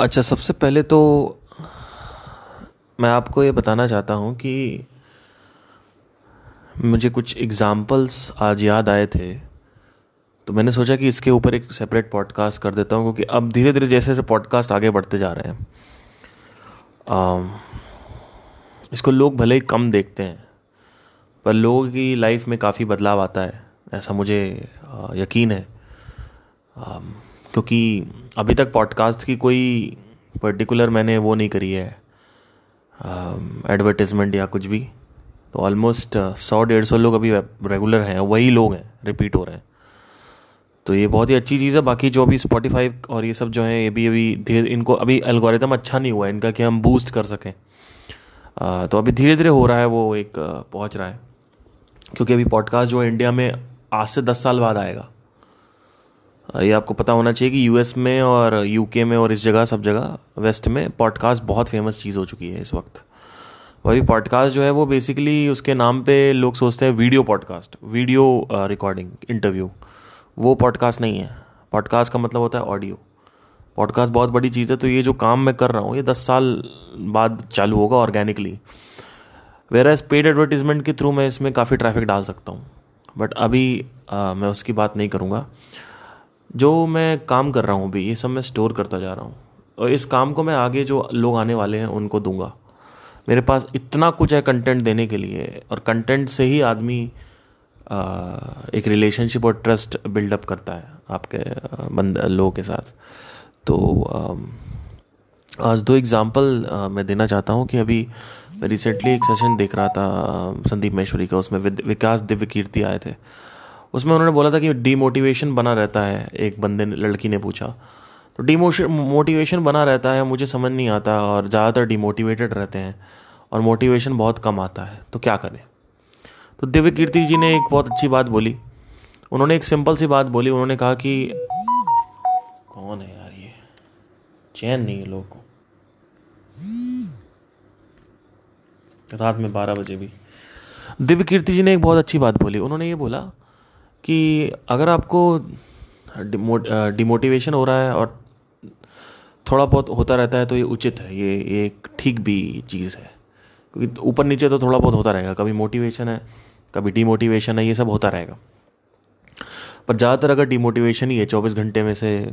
अच्छा सबसे पहले तो मैं आपको ये बताना चाहता हूँ कि मुझे कुछ एग्ज़ाम्पल्स आज याद आए थे तो मैंने सोचा कि इसके ऊपर एक सेपरेट पॉडकास्ट कर देता हूँ क्योंकि अब धीरे धीरे जैसे जैसे पॉडकास्ट आगे बढ़ते जा रहे हैं आ, इसको लोग भले ही कम देखते हैं पर लोगों की लाइफ में काफ़ी बदलाव आता है ऐसा मुझे यकीन है। क्योंकि अभी तक पॉडकास्ट की कोई पर्टिकुलर मैंने वो नहीं करी है एडवर्टिजमेंट या कुछ भी। तो ऑलमोस्ट सौ डेढ़ सौ लोग अभी रेगुलर हैं वही लोग हैं रिपीट हो रहे हैं। तो ये बहुत ही अच्छी चीज़ है। बाकी जो अभी स्पॉटिफाई और ये सब जो है ये भी अभी धीरे इनको अभी एल्गोरिदम अच्छा नहीं हुआ है इनका कि हम बूस्ट कर सकें। आ, तो अभी धीरे धीरे हो रहा है वो एक पहुँच रहा है। क्योंकि अभी पॉडकास्ट जो इंडिया में आज से दस साल बाद आएगा। ये आपको पता होना चाहिए कि यूएस में और यूके में और इस जगह सब जगह वेस्ट में पॉडकास्ट बहुत फ़ेमस चीज़ हो चुकी है इस वक्त। वही पॉडकास्ट जो है वो बेसिकली उसके नाम पे लोग सोचते हैं video podcast video recording interview वो पॉडकास्ट नहीं है। पॉडकास्ट का मतलब होता है ऑडियो पॉडकास्ट बहुत बड़ी चीज़ है तो ये जो काम मैं कर रहा हूँ ये दस साल बाद चालू होगा organically where as paid advertisement के थ्रू मैं इसमें काफ़ी ट्रैफ़िक डाल सकता हूँ। बट अभी आ, मैं उसकी बात नहीं करूँगा। जो मैं काम कर रहा हूँ अभी, ये सब मैं स्टोर करता जा रहा हूँ। और इस काम को मैं आगे जो लोग आने वाले हैं, उनको दूँगा। मेरे पास इतना कुछ है कंटेंट देने के लिए, और कंटेंट से ही आदमी एक रिलेशनशिप और ट्रस्ट बिल्डअप करता है आपके बंद, लोगों के साथ। तो आज दो एग्जांपल मैं देना चाहता हूँ कि अभी मैं रिसेंटली एक सेशन देख रहा था संदीप महेश्वरी का, उसमें विकास दिव्य कीर्ति आए थे। उसमें उन्होंने बोला था कि डीमोटिवेशन बना रहता है, एक बंदे ने, लड़की ने पूछा। तो डीमोशन मोटिवेशन बना रहता है, मुझे समझ नहीं आता और ज़्यादातर डीमोटिवेटेड रहते हैं और मोटिवेशन बहुत कम आता है। तो क्या करें? तो दिव्य कीर्ति जी ने एक बहुत अच्छी बात बोली। उन्होंने एक सिंपल सी बात बोली। उन्होंने कहा कि कौन है यार ये? चैन नहीं है लोगों को। रात में बारह बजे भी। दिव्य कीर्ति जी ने एक बहुत अच्छी बात बोली। उन्होंने ये बोला कि अगर आपको डिमोटिवेशन हो रहा है और थोड़ा बहुत होता रहता है तो ये उचित है, ये एक ठीक भी चीज़ है। क्योंकि ऊपर नीचे तो थोड़ा बहुत होता रहेगा, कभी मोटिवेशन है, कभी डिमोटिवेशन है, ये सब होता रहेगा। पर ज़्यादातर अगर डिमोटिवेशन ही है, चौबीस घंटे में से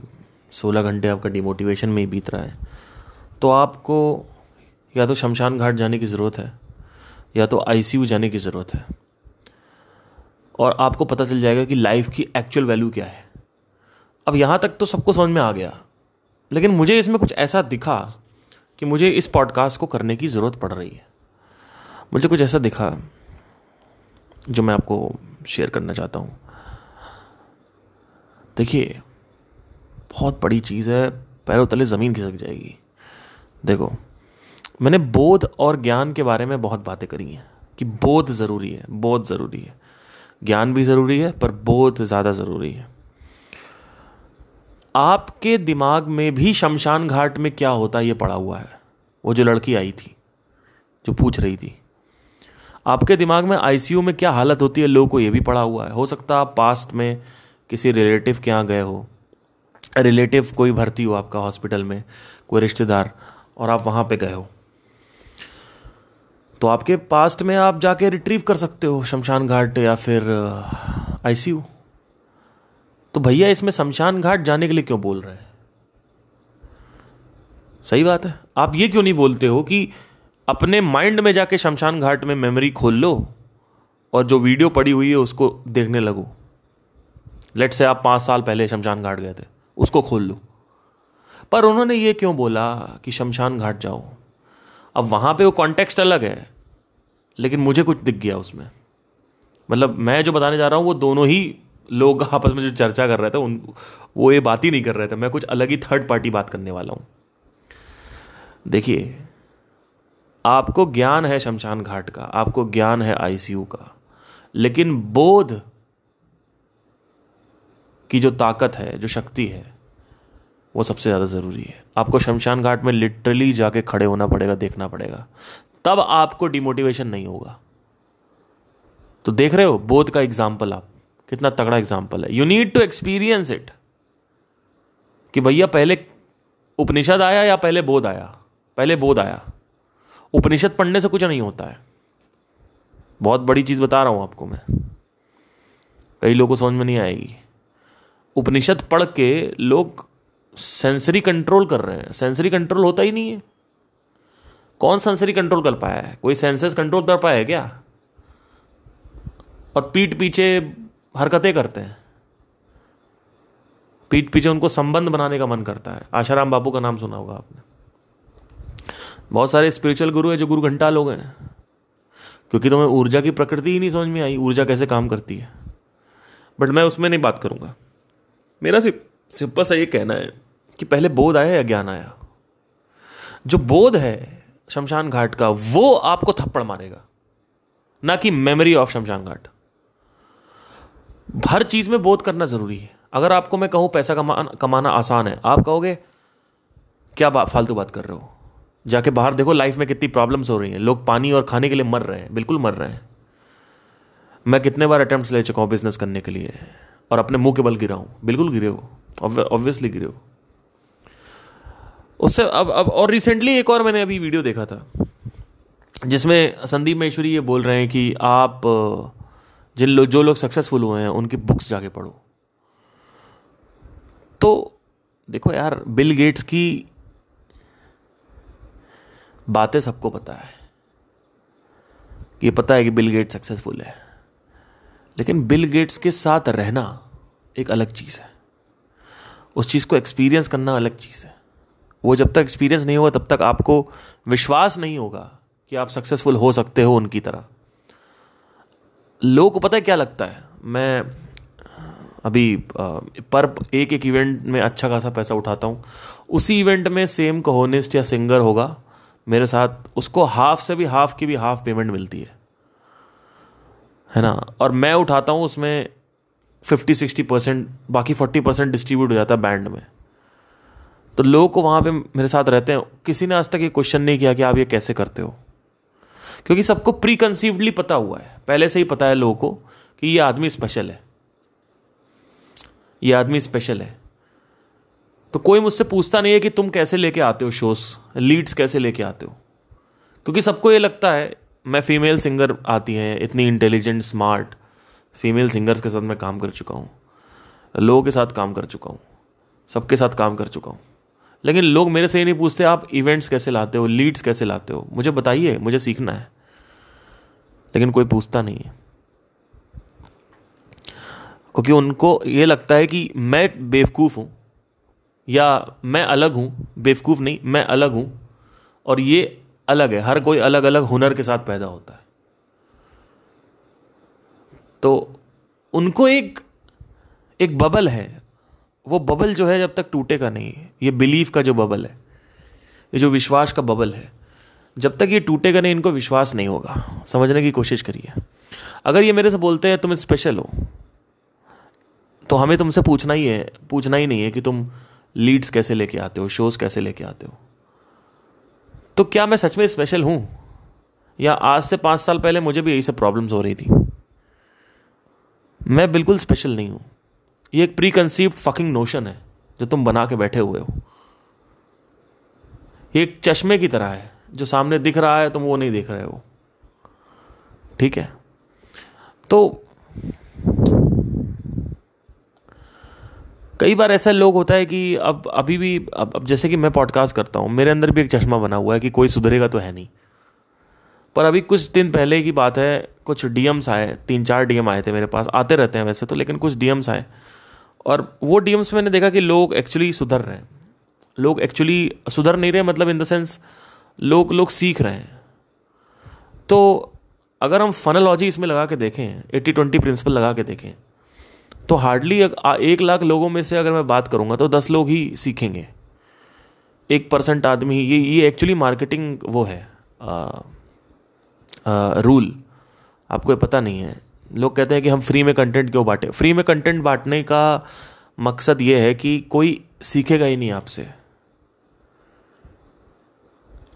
सोलह घंटे आपका डिमोटिवेशन में ही बीत रहा है तो आपको या तो शमशान घाट जाने की ज़रूरत है, या तो आईसीयू जाने की ज़रूरत है। और आपको पता चल जाएगा कि लाइफ की एक्चुअल वैल्यू क्या है। अब यहाँ तक तो सबको समझ में आ गया। लेकिन मुझे इसमें कुछ ऐसा दिखा कि मुझे इस पॉडकास्ट को करने की ज़रूरत पड़ रही है। मुझे कुछ ऐसा दिखा जो मैं आपको शेयर करना चाहता हूँ। देखिए, बहुत बड़ी चीज़ है, पैरों तले ज़मीन खिसक जाएगी। देखो, मैंने बोध और ज्ञान के बारे में बहुत बातें करी हैं कि बोध ज़रूरी है, बोध ज़रूरी है। ज्ञान भी ज़रूरी है, पर बहुत ज़्यादा ज़रूरी है। आपके दिमाग में भी शमशान घाट में क्या होता है, ये पड़ा हुआ है। वो जो लड़की आई थी, जो पूछ रही थी, आपके दिमाग में आईसीयू में क्या हालत होती है, लोगों को ये भी पड़ा हुआ है। हो सकता है आप पास्ट में किसी रिलेटिव के यहाँ गए हो, रिलेटिव कोई भर्ती हो आपका हॉस्पिटल में, कोई रिश्तेदार, और आप वहाँ पे गए हो। तो आपके पास्ट में आप जाके रिट्रीव कर सकते हो शमशान घाट या फिर आईसीयू तो भैया, इसमें शमशान घाट जाने के लिए क्यों बोल रहे हैं? सही बात है। आप ये क्यों नहीं बोलते हो कि अपने माइंड में जाके शमशान घाट में मेमोरी खोल लो और जो वीडियो पड़ी हुई है उसको देखने लगो। लेट से आप पाँच साल पहले शमशान घाट गए थे, उसको खोल लो। पर उन्होंने ये क्यों बोला कि शमशान घाट जाओ? अब वहाँ पे वो कॉन्टेक्स्ट अलग है, लेकिन मुझे कुछ दिख गया उसमें। मतलब मैं जो बताने जा रहा हूँ, वो दोनों ही लोग आपस में जो चर्चा कर रहे थे, उन, वो ये बात ही नहीं कर रहे थे। मैं कुछ अलग ही थर्ड पार्टी बात करने वाला हूँ। देखिए, आपको ज्ञान है शमशान घाट का, आपको ज्ञान है आईसीयू का, लेकिन बोध की जो ताकत है, जो शक्ति है वो सबसे ज़्यादा ज़रूरी है। आपको शमशान घाट में लिटरली जाके खड़े होना पड़ेगा, देखना पड़ेगा। तब आपको डिमोटिवेशन नहीं होगा। तो देख रहे हो बोध का एग्ज़ाम्पल आप। कितना तगड़ा एग्ज़ाम्पल है। You need to experience it कि भैया पहले उपनिषद आया या पहले बोध आया? पहले बोध आया। उपनिषद पढ़ने से कुछ नहीं होता है। बहुत बड़ी चीज़ बता रहा हूँ आपको मैं। कई लोगों को समझ में नहीं आएगी। उपनिषद पढ़ के लोग सेंसरी कंट्रोल कर रहे हैं। सेंसरी कंट्रोल होता ही नहीं है। कौन सेंसरी कंट्रोल कर पाया है? कोई सेंसेस कंट्रोल कर पाया है क्या? और पीठ पीछे हरकतें करते हैं। पीठ पीछे उनको संबंध बनाने का मन करता है। आशाराम बाबू का नाम सुना होगा आपने। बहुत सारे स्पिरिचुअल गुरु है जो गुरु घंटा लोग हैं। क्योंकि तुम्हें तो ऊर्जा की प्रकृति ही नहीं समझ में आई। ऊर्जा कैसे काम करती है? बट मैं उसमें नहीं बात करूँगा। मेरा सिर्फ़ सिंपल सा ये कहना है कि पहले बोध आया या ज्ञान आया? जो बोध है शमशान घाट का, वो आपको थप्पड़ मारेगा। ना कि मेमोरी ऑफ़ शमशान घाट। हर चीज़ में बोध करना ज़रूरी है। अगर आपको मैं कहूँ पैसा कमाना कमाना आसान है, आप कहोगे, क्या बात फालतू बात कर रहे हो? जाके बाहर देखो लाइफ में कितनी प्रॉब्लम्स हो रही हैं। लोग पानी और खाने के लिए मर रहे हैं, बिल्कुल मर रहे हैं। मैं कितने बार अटेम्प्ट ले चुका हूँ बिज़नेस करने के लिए और अपने मुँह के बल गिरा हूँ। बिल्कुल गिरे हो। ऑब्वियसली गिरे हो। उससे अब अब और रिसेंटली एक और मैंने अभी वीडियो देखा था, जिसमें संदीप महेश्वरी ये बोल रहे हैं कि आप, जिन लोग जो लोग सक्सेसफुल हुए हैं, उनकी बुक्स जाके पढ़ो। तो देखो यार बिल गेट्स की बातें सबको पता है। कि पता है कि बिल गेट्स सक्सेसफुल है। लेकिन बिल गेट्स के साथ रहना एक अलग चीज़ है। उस चीज़ को एक्सपीरियंस करना अलग चीज़ है। वो जब तक एक्सपीरियंस नहीं होगा, तब तक आपको विश्वास नहीं होगा कि आप सक्सेसफुल हो सकते हो उनकी तरह। लोगों को पता है क्या लगता है? मैं, अभी पर एक एक इवेंट में अच्छा खासा पैसा उठाता हूँ। उसी इवेंट में सेम कहोनिस्ट या सिंगर होगा। मेरे साथ उसको हाफ़ से भी हाफ़ की भी हाफ़ पेमेंट मिलती है। है ना? और मैं उठाता हूँ, उसमें फिफ्टी सिक्सटी परसेंट बाकी फोर्टी परसेंट डिस्ट्रीब्यूट हो जाता है बैंड में। तो लोग को वहाँ पे मेरे साथ रहते हैं, किसी ने आज तक ये क्वेश्चन नहीं किया कि आप ये कैसे करते हो। क्योंकि सबको प्री कंसीवली पता हुआ है, पहले से ही पता है लोगों को कि ये आदमी स्पेशल है। ये आदमी स्पेशल है। तो कोई मुझसे पूछता नहीं है कि तुम कैसे लेके आते हो शोज़ लीड्स कैसे लेके आते हो। क्योंकि सबको ये लगता है, मैं फीमेल सिंगर आती हैं, इतनी इंटेलिजेंट स्मार्ट फीमेल सिंगर्स के साथ मैं काम कर चुका हूँ, लोगों के साथ काम कर चुका हूँ, सबके साथ काम कर चुका हूँ। लेकिन लोग मेरे से ये नहीं पूछते, आप इवेंट्स कैसे लाते हो लीड्स कैसे लाते हो? मुझे बताइए, मुझे सीखना है। लेकिन कोई पूछता नहीं है। क्योंकि उनको ये लगता है कि मैं बेवकूफ़ हूँ, या मैं अलग हूँ, बेवकूफ़ नहीं, मैं अलग हूँ, और ये अलग है, हर कोई अलग अलग हुनर के साथ पैदा होता है। तो उनको एक एक बबल है। वो बबल जो है जब तक टूटेगा नहीं ये बिलीफ का जो बबल है, ये जो विश्वास का बबल है, जब तक ये टूटेगा नहीं, इनको विश्वास नहीं होगा। समझने की कोशिश करिए। अगर ये मेरे से बोलते हैं, तुम स्पेशल हो तो हमें तुमसे पूछना ही है, पूछना ही नहीं है कि तुम लीड्स कैसे लेके आते हो शोज़ कैसे लेके आते हो। तो क्या मैं सच में स्पेशल हूँ? या आज से पाँच साल पहले मुझे भी यही सब प्रॉब्लम्स हो रही थी? मैं बिल्कुल स्पेशल नहीं हूँ। ये एक प्री कंसीव्ड फकिंग नोशन है जो तुम बना के बैठे हुए हो। ये एक चश्मे की तरह है जो सामने दिख रहा है तुम वो नहीं देख रहे हो। ठीक है? तो कई बार ऐसा लोग होता है कि अब अभी भी अब, अब जैसे कि मैं पॉडकास्ट करता हूँ मेरे अंदर भी एक चश्मा बना हुआ है कि कोई सुधरेगा तो है नहीं। पर अभी कुछ दिन पहले की बात है, कुछ डीएम्स आए, तीन चार डीएम आए थे मेरे पास, आते रहते हैं वैसे तो लेकिन कुछ डीएम्स आए। और वो डीएम्स मैंने देखा कि लोग एक्चुअली सुधर रहे हैं। लोग एक्चुअली सुधर नहीं रहे मतलब इन द सेंस लोग लोग सीख रहे हैं। तो अगर हम फनलॉजी इसमें लगा के देखें एट्टी ट्वेंटी प्रिंसिपल लगा के देखें तो हार्डली एक लाख लोगों में से अगर मैं बात करूँगा तो दस लोग ही सीखेंगे। एक परसेंट आदमी ये ये एक्चुअली मार्केटिंग वो है रूल आपको पता नहीं है। लोग कहते हैं कि हम फ्री में कंटेंट क्यों बांटे? फ्री में कंटेंट बांटने का मकसद ये है कि कोई सीखेगा ही नहीं आपसे।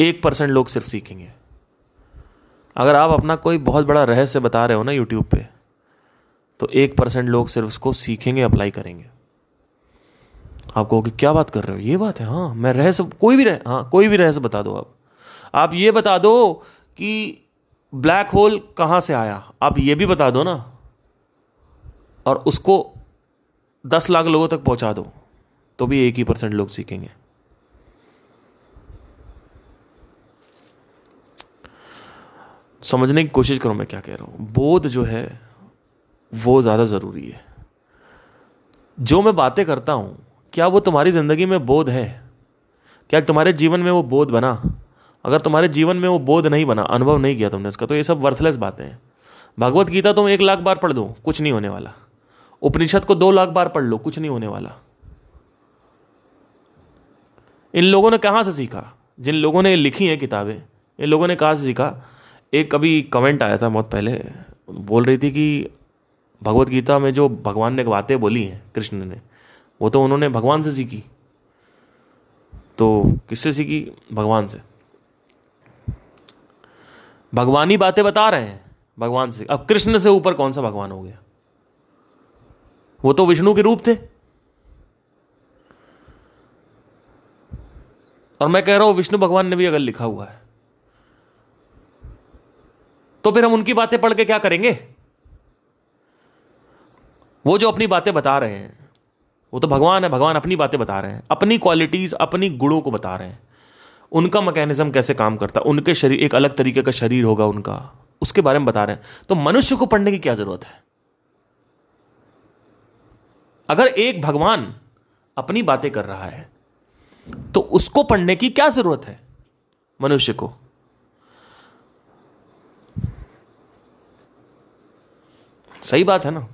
एक परसेंट लोग सिर्फ़ सीखेंगे। अगर आप अपना कोई बहुत बड़ा रहस्य बता रहे हो ना यूट्यूब पे तो एक परसेंट लोग सिर्फ़ उसको सीखेंगे अप्लाई करेंगे। आप कहोगे, क्या बात कर रहे हो? ये बात है? हाँ मैं रहस्य, कोई भी रह हाँ कोई भी रहस्य बता दो आप। आप ये बता दो कि ब्लैक होल कहाँ से आया? आप ये भी बता दो ना। और उसको दस लाख लोगों तक पहुँचा दो तो भी एक ही परसेंट लोग सीखेंगे। समझने की कोशिश करो मैं क्या कह रहा हूँ। बोध जो है, वो ज़्यादा ज़रूरी है। जो मैं बातें करता हूँ, क्या वो तुम्हारी ज़िंदगी में बोध है? क्या तुम्हारे जीवन में वो बोध बना? अगर तुम्हारे जीवन में वो बोध नहीं बना, अनुभव नहीं किया तुमने उसका तो ये सब वर्थलेस बातें हैं। भगवत गीता तुम एक लाख बार पढ़ दो, कुछ नहीं होने वाला। उपनिषद को दो लाख बार पढ़ लो, कुछ नहीं होने वाला। इन लोगों ने कहाँ से सीखा? जिन लोगों ने लिखी हैं किताबें, इन लोगों ने कहाँ से सीखा? एक कभी कमेंट आया था बहुत पहले, बोल रही थी कि भगवत गीता में जो भगवान ने बातें बोली हैं, कृष्ण ने, वो तो उन्होंने भगवान से सीखी। तो किससे सीखी? भगवान से। भगवानी बातें बता रहे हैं, भगवान से। अब कृष्ण से ऊपर कौन सा भगवान हो गया? वो तो विष्णु के रूप थे। और मैं कह रहा हूँ, विष्णु भगवान ने भी अगर लिखा हुआ है तो फिर हम उनकी बातें पढ़ के क्या करेंगे? वो जो अपनी बातें बता रहे हैं, वो तो भगवान है, भगवान अपनी बातें बता रहे हैं, अपनी क्वालिटीज अपनी गुणों को बता रहे हैं। उनका मैकेनिज्म कैसे काम करता? है उनके शरीर, एक अलग तरीके का शरीर होगा उनका। उसके बारे में बता रहे हैं। तो मनुष्य को पढ़ने की क्या ज़रूरत है? अगर एक भगवान अपनी बातें कर रहा है तो उसको पढ़ने की क्या ज़रूरत है मनुष्य को? सही बात है ना?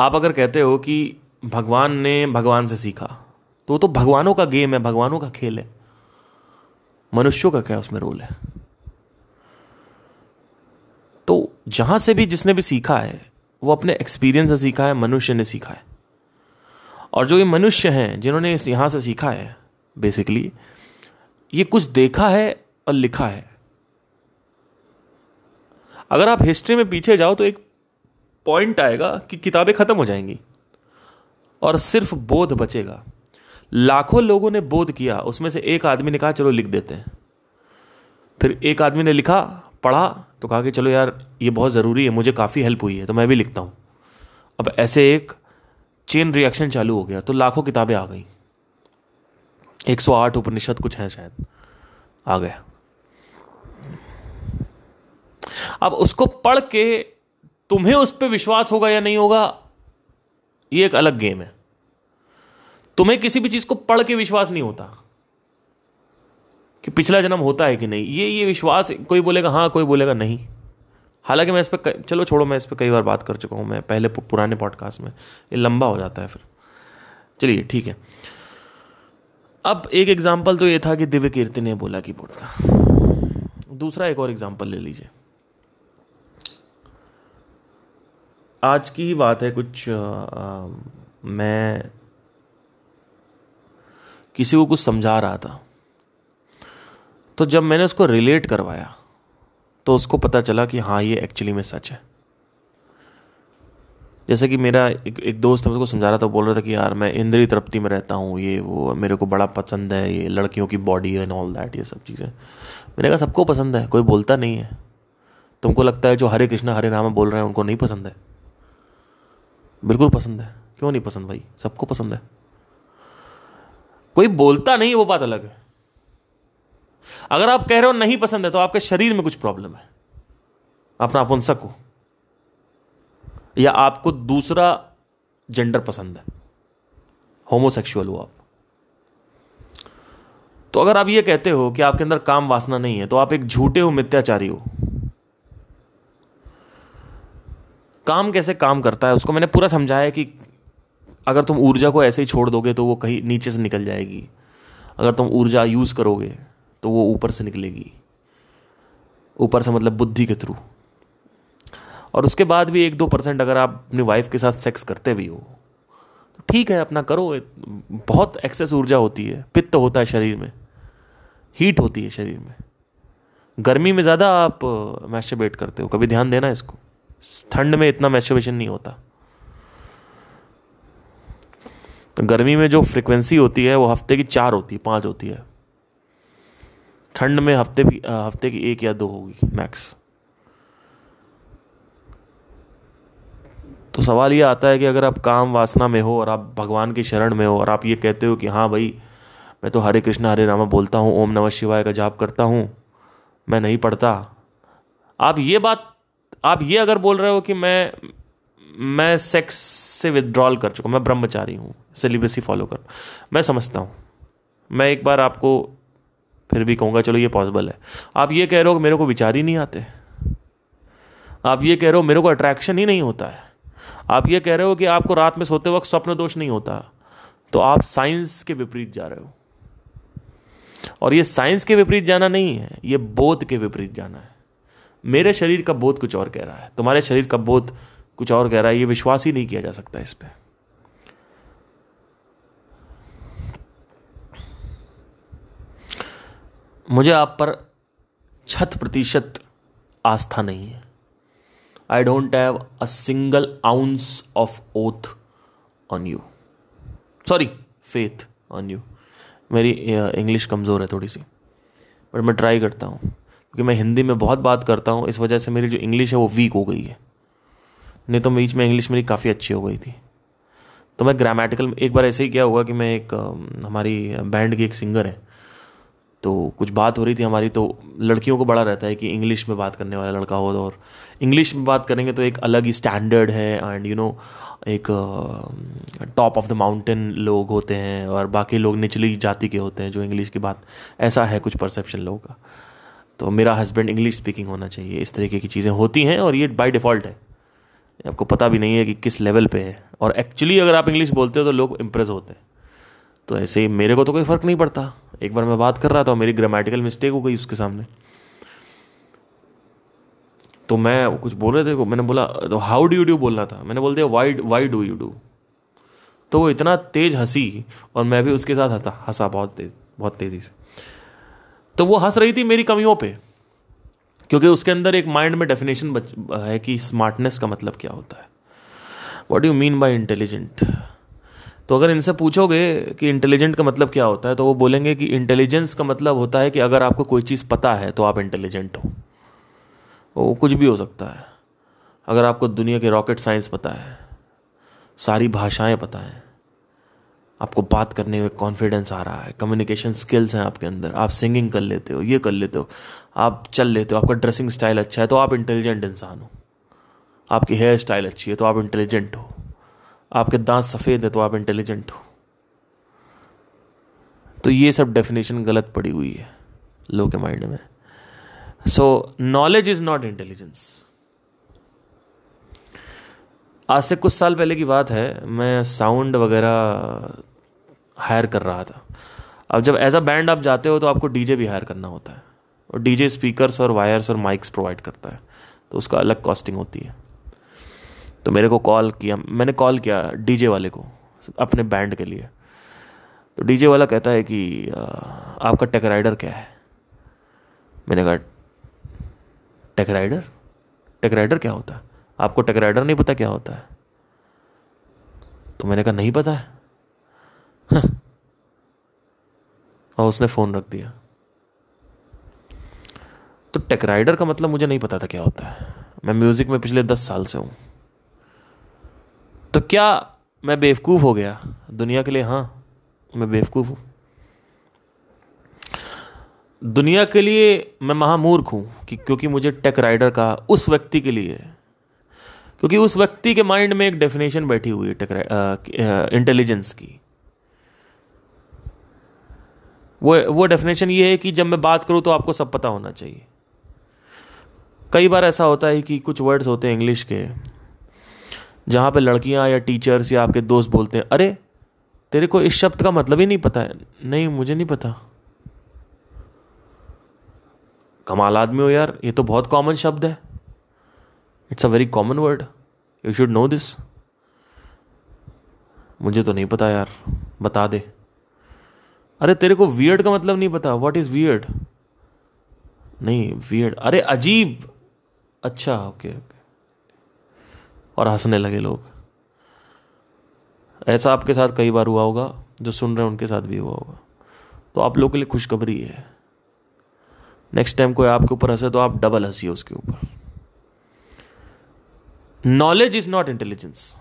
आप अगर कहते हो कि भगवान ने भगवान से सीखा तो वो तो भगवानों का गेम है, भगवानों का खेल है। मनुष्यों का क्या उसमें रोल है? तो जहाँ से भी जिसने भी सीखा है, वो अपने एक्सपीरियंस से सीखा है, मनुष्य ने सीखा है। और जो ये मनुष्य हैं, जिन्होंने इस यहाँ से सीखा है बेसिकली ये कुछ देखा है और लिखा है। अगर आप हिस्ट्री में पीछे जाओ तो एक पॉइंट आएगा कि किताबें खत्म हो जाएँगी और सिर्फ़ बोध बचेगा। लाखों लोगों ने बोध किया, उसमें से एक आदमी ने कहा, चलो लिख देते हैं। फिर एक आदमी ने लिखा, पढ़ा तो कहा कि, चलो यार, ये बहुत ज़रूरी है, मुझे काफ़ी हेल्प हुई है तो मैं भी लिखता हूँ। अब ऐसे एक चेन रिएक्शन चालू हो गया तो लाखों किताबें आ गई। 108 उपनिषद कुछ हैं शायद, आ गया अब उसको पढ़ के तुम्हें उस पर विश्वास होगा या नहीं होगा, ये एक अलग गेम है। तुम्हें किसी भी चीज़ को पढ़ के विश्वास नहीं होता कि पिछला जन्म होता है कि नहीं। ये ये विश्वास कोई बोलेगा हाँ कोई बोलेगा नहीं। हालाँकि मैं इस पर चलो छोड़ो मैं इस पर कई बार बात कर चुका हूँ मैं पहले पुराने पॉडकास्ट में। ये लंबा हो जाता है फिर। चलिए ठीक है। अब एक एग्ज़ाम्पल तो ये था कि दिव्य कीर्ति ने बोला की बोर्ड का। दूसरा एक और एग्ज़ाम्पल ले लीजिए। आज की ही बात है कुछ आ, आ, मैं किसी को कुछ समझा रहा था। तो जब मैंने उसको रिलेट करवाया तो उसको पता चला कि हाँ ये एक्चुअली में सच है। जैसे कि मेरा एक एक दोस्त उसको समझा रहा था बोल रहा था कि यार, मैं इंद्री तृप्ति में रहता हूँ, ये, वो, मेरे को बड़ा पसंद है, ये लड़कियों की बॉडी एंड ऑल दैट ये सब चीज़ें। मैंने कहा, सबको पसंद है, कोई बोलता नहीं है। तुमको लगता है जो हरे कृष्णा, हरे राम बोल रहे हैं, उनको नहीं पसंद है? बिल्कुल पसंद है। क्यों नहीं पसंद भाई? सबको पसंद है। कोई बोलता नहीं, वो बात अलग है। अगर आप कह रहे हो नहीं पसंद है तो आपके शरीर में कुछ प्रॉब्लम है। अपना अपुंसक हो। या आपको दूसरा जेंडर पसंद है। होमोसेक्सुअल हो आप। तो अगर आप ये कहते हो कि आपके अंदर काम वासना नहीं है तो आप एक झूठे हो, मिथ्याचारी हो। काम कैसे काम करता है, उसको मैंने पूरा समझाया कि अगर तुम ऊर्जा को ऐसे ही छोड़ दोगे तो वो कहीं नीचे से निकल जाएगी। अगर तुम ऊर्जा यूज़ करोगे तो वो ऊपर से निकलेगी। ऊपर से मतलब बुद्धि के थ्रू। और उसके बाद भी एक दो परसेंट अगर आप अपनी वाइफ के साथ सेक्स करते भी हो तो ठीक है, अपना करो। बहुत एक्सेस ऊर्जा होती है। पित्त होता है शरीर में। हीट होती है शरीर में। गर्मी में ज़्यादा आप मैस्टरबेट करते हो। कभी ध्यान देना इसको? ठंड में इतना मैस्टरबेशन नहीं होता। गर्मी में जो फ्रिक्वेंसी होती है, वो हफ़्ते की चार होती है, पाँच होती है। ठंड में हफ़्ते की हफ़्ते की एक या दो होगी मैक्स तो सवाल ये आता है कि अगर आप काम वासना में हो और आप भगवान की शरण में हो और आप ये कहते हो कि हाँ भाई, मैं तो हरे कृष्ण, हरे रामा बोलता हूँ, ओम नमः शिवाय का जाप करता हूँ, मैं नहीं पढ़ता। आप ये बात, आप ये अगर बोल रहे हो कि मैं मैं सेक्स से विदड्रॉल कर चुका मैं ब्रह्मचारी हूँ सेलिब्रेसी फॉलो कर। मैं समझता हूँ। मैं एक बार आपको फिर भी कहूँगा, चलो ये पॉसिबल है। आप ये कह रहे हो कि मेरे को विचार ही नहीं आते। आप ये कह रहे हो मेरे को अट्रैक्शन ही नहीं होता है। आप ये कह रहे हो कि आपको रात में सोते वक्त स्वप्न दोष नहीं होता। तो आप साइंस के विपरीत जा रहे हो। और ये साइंस के विपरीत जाना नहीं है, ये बोध के विपरीत जाना है। मेरे शरीर का बोध कुछ और कह रहा है। तुम्हारे शरीर का बोध कुछ और कह रहा है, ये विश्वास ही नहीं किया जा सकता इस पर मुझे आप पर छत प्रतिशत आस्था नहीं है। I don't have a single ounce of oath on you sorry faith on you मेरी इंग्लिश कमज़ोर है थोड़ी सी बट मैं ट्राई करता हूँ। क्योंकि मैं हिंदी में बहुत बात करता हूँ, इस वजह से मेरी जो इंग्लिश है वो वीक हो गई है। नहीं तो बीच में इंग्लिश मेरी काफ़ी अच्छी हो गई थी। तो मैं ग्रामेटिकल एक बार ऐसे ही क्या हुआ कि मैं एक हमारी बैंड की एक सिंगर है। तो कुछ बात हो रही थी हमारी तो लड़कियों को बड़ा रहता है कि इंग्लिश में बात करने वाला लड़का हो और इंग्लिश में बात करेंगे तो एक अलग ही स्टैंडर्ड है एंड यू नो एक टॉप ऑफ़ द माउंटेन लोग होते हैं, और बाकी लोग निचली जाति के होते हैं जो इंग्लिश की बात, ऐसा है कुछ परसेप्शन लोगों का। तो मेरा हस्बैंड इंग्लिश स्पीकिंग होना चाहिए, इस तरीके की चीज़ें होती हैं, और ये बाय डिफ़ॉल्ट है। आपको पता भी नहीं है कि किस लेवल पे है। और एक्चुअली अगर आप इंग्लिश बोलते हो तो लोग इम्प्रेस होते हैं। तो ऐसे ही मेरे को तो कोई फ़र्क नहीं पड़ता। एक बार मैं बात कर रहा था मेरी ग्रामेटिकल मिस्टेक हो गई उसके सामने। तो मैं कुछ बोल रहे थे मैंने बोला तो हाउ डू यू डू बोलना था। मैंने बोल दिया why why do you do तो वो इतना तेज हँसी और मैं भी उसके साथ हंसा हंसा बहुत तेज, बहुत तेज़ी से। तो वो हंस रही थी मेरी कमियों पे। क्योंकि उसके अंदर एक माइंड में डेफिनेशन है कि स्मार्टनेस का मतलब क्या होता है। What you mean by intelligent तो अगर इनसे पूछोगे कि इंटेलिजेंट का मतलब क्या होता है तो वो बोलेंगे कि इंटेलिजेंस का मतलब होता है कि अगर आपको कोई चीज़ पता है तो आप इंटेलिजेंट हो। वो कुछ भी हो सकता है। अगर आपको दुनिया के रॉकेट साइंस पता है, सारी भाषाएँ पता हैं। आपको बात करने में कॉन्फिडेंस आ रहा है कम्युनिकेशन स्किल्स हैं आपके अंदर, आप सिंगिंग कर लेते हो, ये कर लेते हो, आप चल लेते हो, आपका ड्रेसिंग स्टाइल अच्छा है तो आप इंटेलिजेंट इंसान हो। आपकी हेयर स्टाइल अच्छी है तो आप इंटेलिजेंट हो। आपके दांत सफ़ेद है तो आप इंटेलिजेंट हो। तो ये सब डेफिनेशन गलत पड़ी हुई है लोग के माइंड में। So knowledge is not intelligence आज से कुछ साल पहले की बात है, मैं साउंड वगैरह हायर कर रहा था। अब जब एज अ बैंड आप जाते हो तो आपको डीजे भी हायर करना होता है और डीजे स्पीकर्स और वायर्स और माइक्स प्रोवाइड करता है तो उसका अलग कॉस्टिंग होती है। तो मेरे को कॉल किया, मैंने कॉल किया डीजे वाले को अपने बैंड के लिए। तो डीजे वाला कहता है कि आपका टेक राइडर क्या है? मैंने कहा टेक राइडर टेक राइडर क्या होता है? आपको टेक राइडर नहीं पता क्या होता है? तो मैंने कहा, नहीं पता है। और उसने फ़ोन रख दिया। तो टेक राइडर का मतलब मुझे नहीं पता था क्या होता है। मैं म्यूज़िक में पिछले दस साल से हूँ। तो क्या मैं बेवकूफ़ हो गया? दुनिया के लिए हाँ मैं बेवकूफ़ हूँ। दुनिया के लिए मैं महामूर्ख हूँ कि क्योंकि मुझे टेक राइडर का उस व्यक्ति के लिए, क्योंकि उस व्यक्ति के माइंड में एक डेफिनेशन बैठी हुई है टेक इंटेलिजेंस की। वो वो डेफिनेशन ये है कि जब मैं बात करूँ तो आपको सब पता होना चाहिए। कई बार ऐसा होता है कि कुछ वर्ड्स होते हैं इंग्लिश के, जहाँ पे लड़कियाँ या टीचर्स या आपके दोस्त बोलते हैं, अरे, तेरे को इस शब्द का मतलब ही नहीं पता है। नहीं, मुझे नहीं पता। कमाल आदमी हो यार, ये तो बहुत कॉमन शब्द है। It's a very common word you should know this मुझे तो नहीं पता यार, बता दे। अरे तेरे को वियर्ड का मतलब नहीं पता। व्हाट इज़ वियर्ड नहीं वियर्ड अरे अजीब। अच्छा ओके ओके और हंसने लगे लोग। ऐसा आपके साथ कई बार हुआ होगा, जो सुन रहे हैं उनके साथ भी हुआ होगा। तो आप लोगों के लिए खुशखबरी है। नेक्स्ट टाइम कोई आपके ऊपर हंसे तो आप डबल हंसिए उसके ऊपर। नॉलेज इज़ नॉट इंटेलिजेंस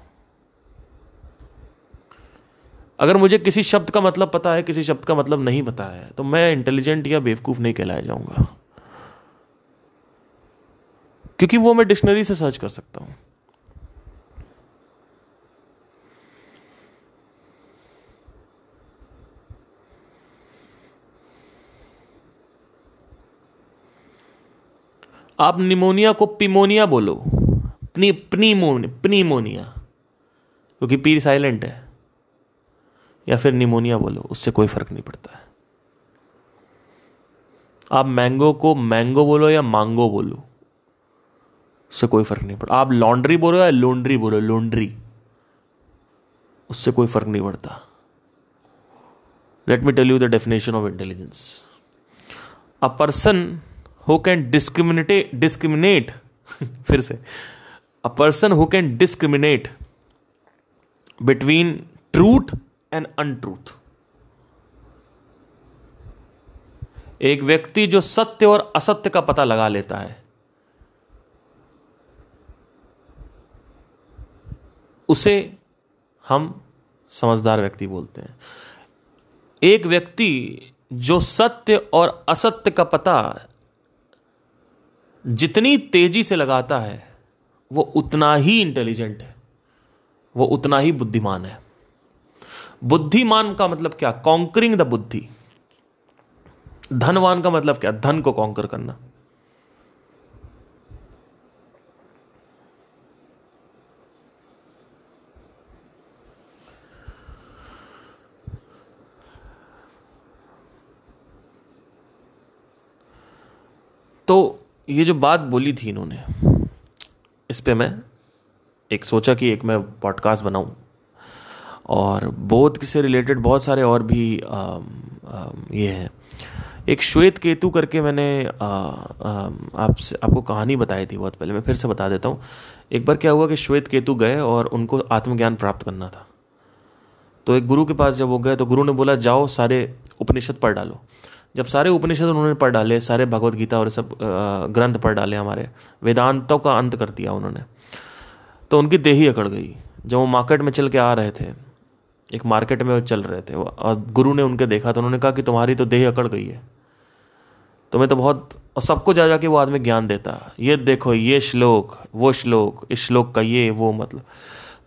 अगर मुझे किसी शब्द का मतलब पता है, किसी शब्द का मतलब नहीं पता है तो मैं इंटेलिजेंट या बेवकूफ़ नहीं कहलाया जाऊँगा। क्योंकि वो मैं डिक्शनरी से सर्च कर सकता हूँ। आप निमोनिया को पिमोनिया बोलो। पनीमोनिया। क्योंकि पी साइलेंट है। या फिर निमोनिया बोलो, उससे कोई फ़र्क नहीं पड़ता है। आप मैंगो को मैंगो बोलो या मांगो बोलो, उससे कोई फ़र्क नहीं पड़ता। आप लॉन्ड्री बोलो या लॉन्ड्री बोलो, लॉन्ड्री, उससे कोई फ़र्क नहीं पड़ता। Let me tell you the definition of intelligence a person who can discriminate discriminate फिर से। A person who can discriminate between truth and untruth. एक व्यक्ति जो सत्य और असत्य का पता लगा लेता है, उसे हम समझदार व्यक्ति बोलते हैं। एक व्यक्ति जो सत्य और असत्य का पता जितनी तेज़ी से लगाता है, वो उतना ही इंटेलिजेंट है, वो उतना ही बुद्धिमान है। बुद्धिमान का मतलब क्या? कॉन्करिंग द बुद्धि। धनवान का मतलब क्या? धन को कॉन्कर करना। तो ये जो बात बोली थी इन्होंने, इस पे मैं एक सोचा कि एक मैं पॉडकास्ट बनाऊँ। और बोध से रिलेटेड बहुत सारे और भी आ, आ, ये हैं। एक श्वेत केतु करके मैंने आपसे आपको कहानी बताई थी बहुत पहले मैं फिर से बता देता हूँ। एक बार क्या हुआ कि श्वेत केतु गए और उनको आत्मज्ञान प्राप्त करना था। तो एक गुरु के पास जब वो गए तो गुरु ने बोला जाओ सारे उपनिषद पढ़ डालो। जब सारे उपनिषद उन्होंने पढ़ डाले सारे भगवत गीता और सब ग्रंथ पढ़ डाले हमारे वेदांतों का अंत कर दिया उन्होंने। तो उनकी देही अकड़ गई। जब वो मार्केट में चल के आ रहे थे एक मार्केट में वो चल रहे थे और गुरु ने उनके देखा तो उन्होंने कहा कि तुम्हारी तो देह अकड़ गई है। तुम्हें तो बहुत और सबको जा जाके वो आदमी ज्ञान देता ये देखो ये श्लोक वो श्लोक इस श्लोक का ये वो मतलब।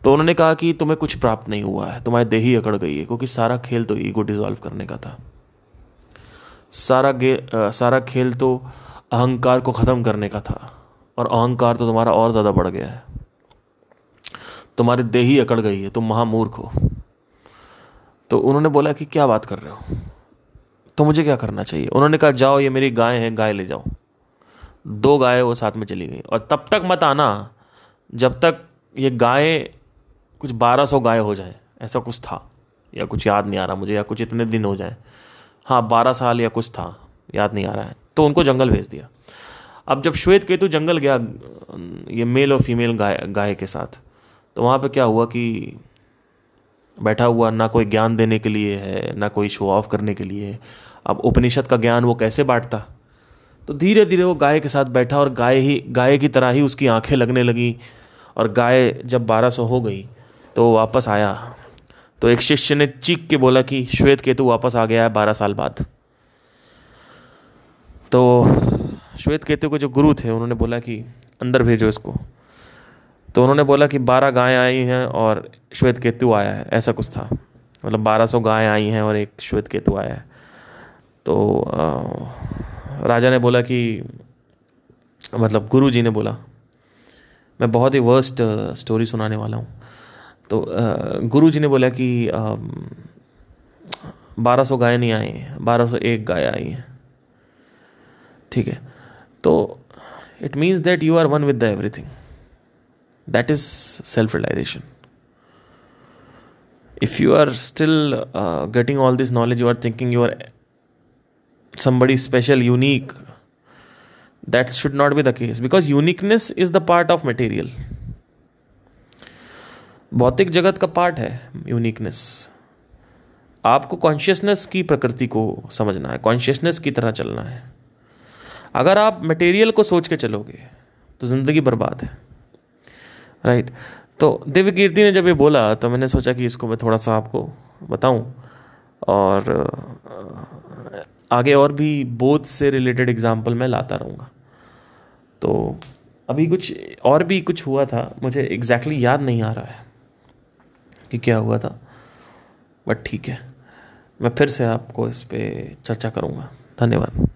तो उन्होंने कहा कि तुम्हें कुछ प्राप्त नहीं हुआ है तुम्हारी देही अकड़ गई है क्योंकि सारा खेल तो ईगो डिजॉल्व करने का था। सारा गे आ, सारा खेल तो अहंकार को ख़त्म करने का था और अहंकार तो तुम्हारा और ज़्यादा बढ़ गया है। तुम्हारी देही अकड़ गई है तुम महामूर्ख हो। तो उन्होंने बोला कि क्या बात कर रहे हो? तो मुझे क्या करना चाहिए? उन्होंने कहा, जाओ, ये मेरी गाय है, गाय ले जाओ। दो गाय वो साथ में चली गई। और तब तक मत आना जब तक ये गाय कुछ बारह सौ गाय हो जाए। ऐसा कुछ था? या कुछ याद नहीं आ रहा मुझे, या कुछ इतने दिन हो जाए? हाँ बारह साल या कुछ था, याद नहीं आ रहा है। तो उनको जंगल भेज दिया। अब जब श्वेत केतु जंगल गया, ये मेल और फीमेल गाय गाय के साथ तो वहाँ पे क्या हुआ कि बैठा हुआ ना कोई ज्ञान देने के लिए है, ना कोई शो ऑफ़ करने के लिए है। अब उपनिषद का ज्ञान वो कैसे बांटता? तो धीरे धीरे वो गाय के साथ बैठा और गाय ही, गाय की तरह ही उसकी आँखें लगने लगी और गाय जब बारह सौ हो गई तो वापस आया। तो एक शिष्य ने चीख के बोला कि, श्वेत केतु वापस आ गया है बारह साल बाद। तो श्वेत केतु के जो गुरु थे, उन्होंने बोला कि, अंदर भेजो इसको। तो उन्होंने बोला कि बारह गायें आई हैं और श्वेत केतु आया है। ऐसा कुछ था। मतलब बारह सौ गायें आई हैं और एक श्वेत केतु आया है। तो आ, राजा ने बोला कि मतलब गुरु जी ने बोला मैं बहुत ही वर्स्ट स्टोरी सुनाने वाला हूँ। तो गुरु जी ने बोला कि बारह सौ गाय नहीं आई हैं बारह सौ एक गाय आई हैं। ठीक है। तो it means that you are one with the everything that is self realization if you are still uh, getting all this knowledge you are thinking you are somebody special unique that should not be the case because uniqueness is the part of material भौतिक जगत का part है uniqueness आपको consciousness की प्रकृति को समझना है कॉन्शियसनेस की तरह चलना है अगर आप मटेरियल को सोच के चलोगे तो ज़िंदगी बर्बाद है राइट तो दिव्य कीर्ति ने जब ये बोला तो मैंने सोचा कि इसको मैं थोड़ा सा आपको बताऊँ। और आगे और भी बोध से रिलेटेड एग्ज़ाम्पल मैं लाता रहूँगा। तो अभी कुछ, और भी कुछ हुआ था, मुझे एग्जैक्टली exactly याद नहीं आ रहा है कि क्या हुआ था। बट ठीक है, मैं फिर से आपको इस पर चर्चा करूँगा। धन्यवाद।